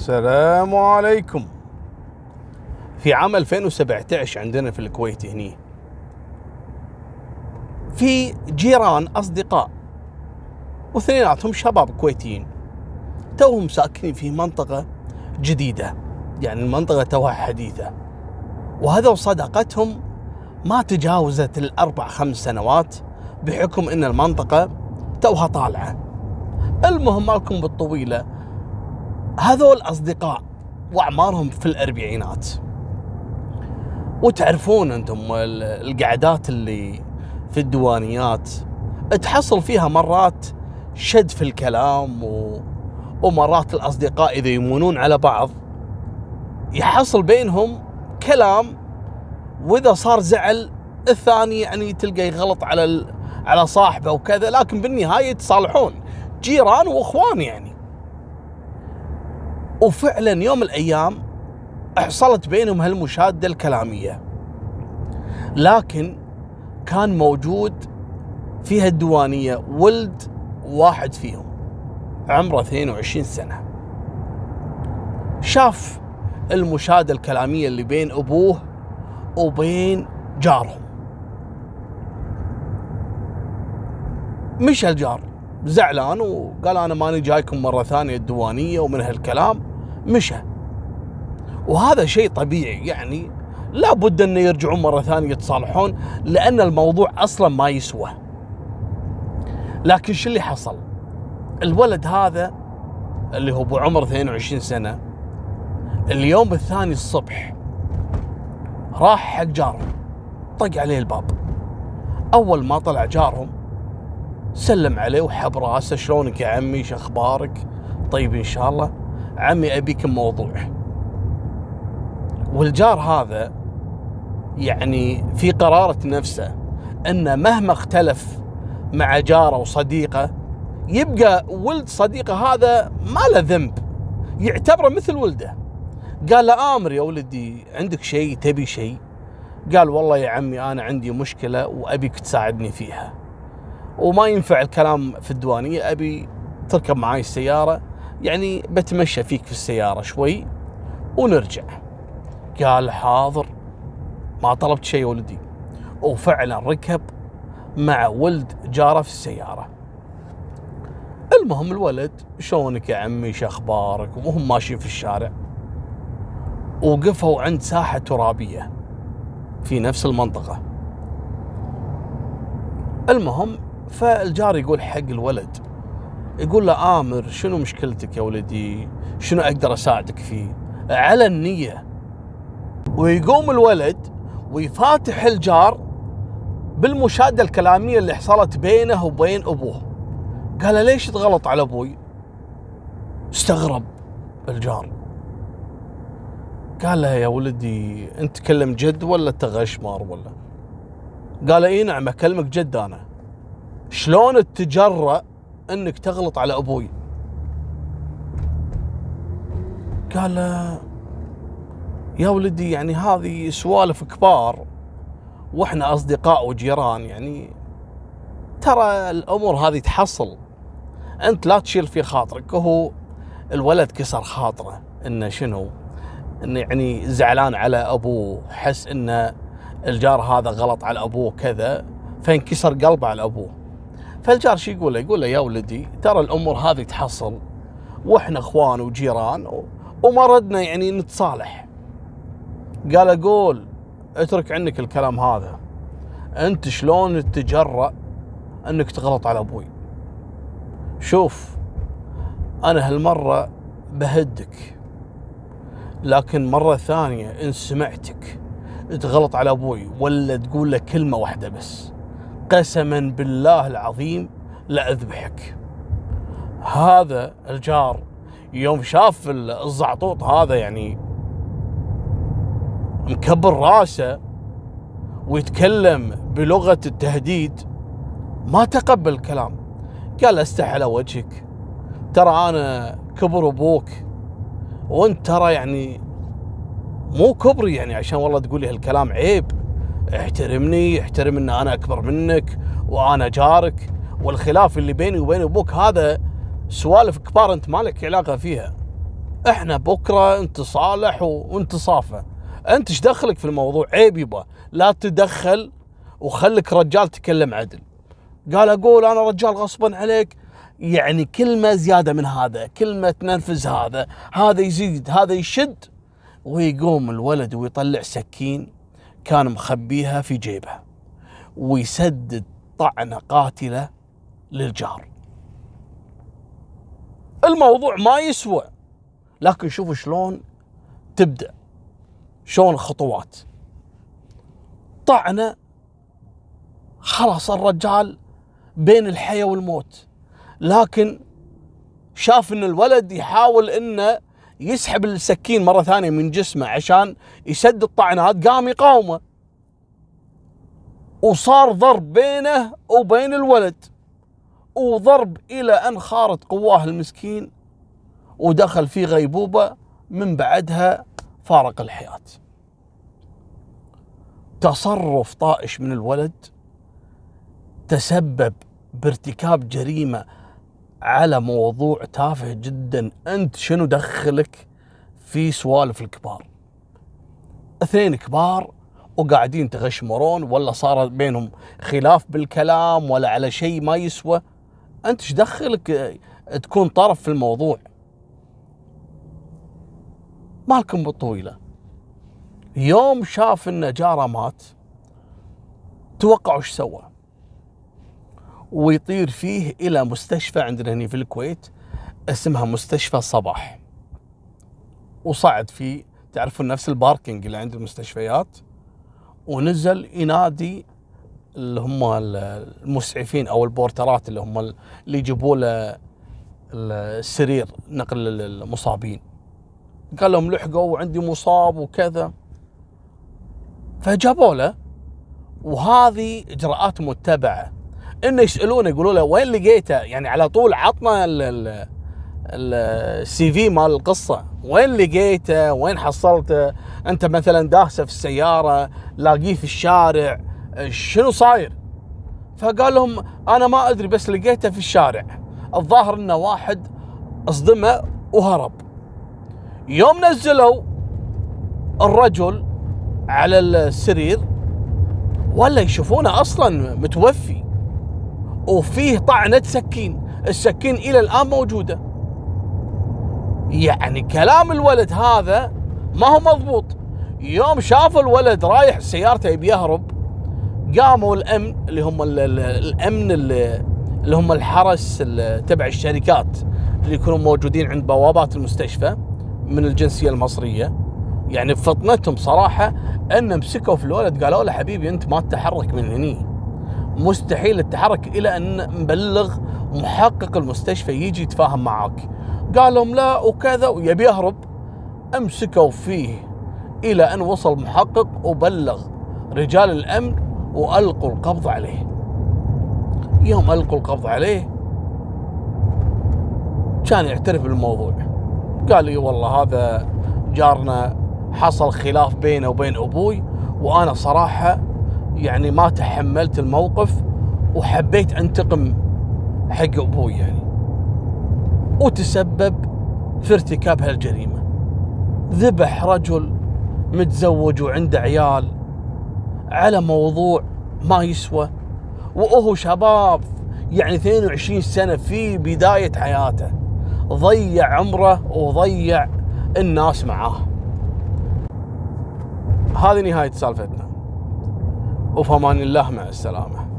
السلام عليكم. في عام 2017 عندنا في الكويت هني في جيران أصدقاء واثنيناتهم شباب كويتيين توهم ساكنين في منطقة جديدة يعني المنطقة توها حديثة وهذا صداقتهم ما تجاوزت الأربع خمس سنوات بحكم إن المنطقة توها طالعة. المهم مالكم بالطويلة هذول أصدقاء وأعمارهم في الأربعينات. وتعرفون أنتم ال- القعدات اللي في الديوانيات تحصل فيها مرات شد في الكلام و... ومرات الأصدقاء إذا يمونون على بعض يحصل بينهم كلام وإذا صار زعل الثاني يعني تلقى يغلط على ال... على صاحبه وكذا لكن بالنهاية يتصالحون جيران وإخوان يعني. وفعلا يوم من الأيام حصلت بينهم هالمشادة الكلامية. لكن كان موجود في هالديوانية ولد واحد فيهم عمره 22 سنة. شاف المشادة الكلامية اللي بين أبوه وبين جارهم. مشى الجار زعلان وقال أنا ماني جايكم مرة ثانية الديوانية ومن هالكلام. مشى. وهذا شيء طبيعي يعني لابد انه يرجعون مرة ثانية يتصالحون لأن الموضوع أصلا ما يسوى. لكن شو اللي حصل؟ الولد هذا اللي هو بعمر 22 سنة اليوم الثاني الصبح راح حق جارهم طق عليه الباب. أول ما طلع جارهم سلم عليه وحب راسه شلونك يا عمي؟ شو أخبارك؟ طيب إن شاء الله. عمي أبيك موضوع. والجار هذا يعني في قرارة نفسه انه مهما اختلف مع جاره وصديقه يبقى ولد صديقه هذا ما له ذنب يعتبره مثل ولده. قال له آمر يا ولدي عندك شيء؟ تبي شيء؟ قال والله يا عمي أنا عندي مشكلة وأبيك تساعدني فيها. وما ينفع الكلام في الديوانية أبي تركب معاي السيارة يعني بتمشى فيك في السيارة شوي ونرجع. قال حاضر ما طلبت شيء ولدي. وفعلا ركب مع ولد جاره في السيارة. المهم الولد شلونك يا عمي؟ شو أخبارك؟ وهم ماشيين في الشارع. وقفوا عند ساحة ترابية في نفس المنطقة. المهم فالجار يقول حق الولد يقول له آمر شنو مشكلتك يا ولدي؟ شنو أقدر أساعدك فيه؟ على النية. ويقوم الولد ويفاتح الجار بالمشادة الكلامية اللي حصلت بينه وبين أبوه. قال له ليش تغلط على أبوي؟ استغرب الجار. قال له يا ولدي أنت تكلم جد ولا تغشمر ولا؟ قال إي نعم أكلمك جد أنا. شلون تتجرأ انك تغلط على أبوي. قال يا ولدي يعني هذه سوالف كبار وإحنا أصدقاء وجيران يعني ترى الأمور هذه تحصل. أنت لا تشيل في خاطرك. وهو الولد كسر خاطره إنه شنو؟ إنه يعني زعلان على أبوه حس انه الجار هذا غلط على أبوه كذا فانكسر قلبه على أبوه. فالجار شو يقول له؟ يقول له يا ولدي ترى الأمور هذه تحصل وإحنا إخوان وجيران. وما ردنا يعني نتصالح قال قول اترك عنك الكلام هذا أنت شلون تتجرأ أنك تغلط على أبوي شوف أنا هالمرة بهدك لكن مرة ثانية إن سمعتك تغلط على أبوي ولا تقول له كلمة واحدة بس قسما بالله العظيم لاذبحك هذا الجار يوم شاف الزعطوط هذا يعني مكبر راسه ويتكلم بلغة التهديد ما تقبل الكلام. قال أستح على وجهك. ترى أنا كبر أبوك وأنت ترى يعني مو كبري يعني عشان والله تقول لي هالكلام عيب. احترمني احترم إن أنا أكبر منك وأنا جارك. والخلاف اللي بيني وبين أبوك هذا سوالف كبار أنت مالك علاقة فيها. إحنا بكرة انت صالح وانت صافه أنت إيش دخلك في الموضوع؟ عيب يبا. لا تدخل وخلك رجال تكلم عدل. قال أقول أنا رجال غصبا عليك. يعني كلمة زيادة من هذا كلمة تنرفز هذا هذا يزيد هذا يشد. ويقوم الولد ويطلع سكين. كان مخبيها في جيبه ويسدد طعنه قاتلة للجار. الموضوع ما يسوى لكن شوفوا شلون تبدأ شلون الخطوات. طعنة خلاص الرجال بين الحياة والموت لكن شاف إن الولد يحاول إنه يسحب السكين مرة ثانية من جسمه عشان يسد الطعنات قام يقاومه وصار ضرب بينه وبين الولد وضرب إلى أن خارت قواه المسكين ودخل في غيبوبة من بعدها فارق الحياة. تصرف طائش من الولد تسبب بارتكاب جريمة على موضوع تافه جدا. أنت شنو دخلك في سوالف الكبار؟ اثنين كبار وقاعدين تغشمرون ولا صار بينهم خلاف بالكلام ولا على شيء ما يسوى. أنت إيش دخلك تكون طرف في الموضوع؟ مالكم بالطويلة. يوم شاف إن جاره مات توقعوا إيش سوى؟ ويطير فيه إلى مستشفى عندنا هنا في الكويت اسمها مستشفى صباح. وصعد فيه تعرفون نفس الباركينج اللي عند المستشفيات؟ ونزل ينادي اللي هم المسعفين أو البورترات اللي هم اللي يجيبوا له السرير نقل المصابين. قال لهم لحقوا وعندي مصاب وكذا. فجابوا له وهذه إجراءات متبعة. إنه يسألونه يقولوا له وين لقيته؟ يعني على طول عطنا السي في مال القصة. وين لقيته؟ وين حصلته؟ أنت مثلا داسه في السيارة لاقيه في الشارع شنو صاير؟ فقال لهم أنا ما أدري بس لقيته في الشارع. الظاهر إنه واحد أصدمه وهرب. يوم نزلوا الرجل على السرير ولا يشوفونه أصلا متوفي. وفيه طعنة سكين. السكين إلى الآن موجودة. يعني كلام الولد هذا ما هو مضبوط. يوم شافوا الولد رايح سيارته يبي يهرب قاموا الأمن اللي هم الأمن اللي, هم الحرس تبع الشركات اللي يكونوا موجودين عند بوابات المستشفى من الجنسية المصرية. يعني بفطنتهم صراحة أن مسكوا في الولد قالوا له حبيبي أنت ما تتحرك من هني. مستحيل التحرك إلى أن نبلغ محقق المستشفى يجي يتفاهم معاك. قال لهم لا وكذا ويبي يهرب. أمسكوا فيه إلى أن وصل محقق وبلغ رجال الأمن وألقوا القبض عليه. يوم ألقوا القبض عليه كان يعترف بالموضوع. قال لي والله هذا جارنا حصل خلاف بينه وبين أبوي وأنا صراحة يعني ما تحملت الموقف وحبيت أنتقم حق أبوي يعني. وتسبب في ارتكاب هالجريمة. ذبح رجل متزوج وعنده عيال على موضوع ما يسوى وهو شباب يعني 22 سنة في بداية حياته. ضيع عمره وضيع الناس معاه. هذه نهاية سالفتنا. وفمان الله مع السلامة.